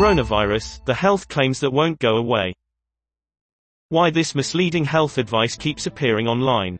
Coronavirus, the health claims that won't go away. Why this misleading health advice keeps appearing online.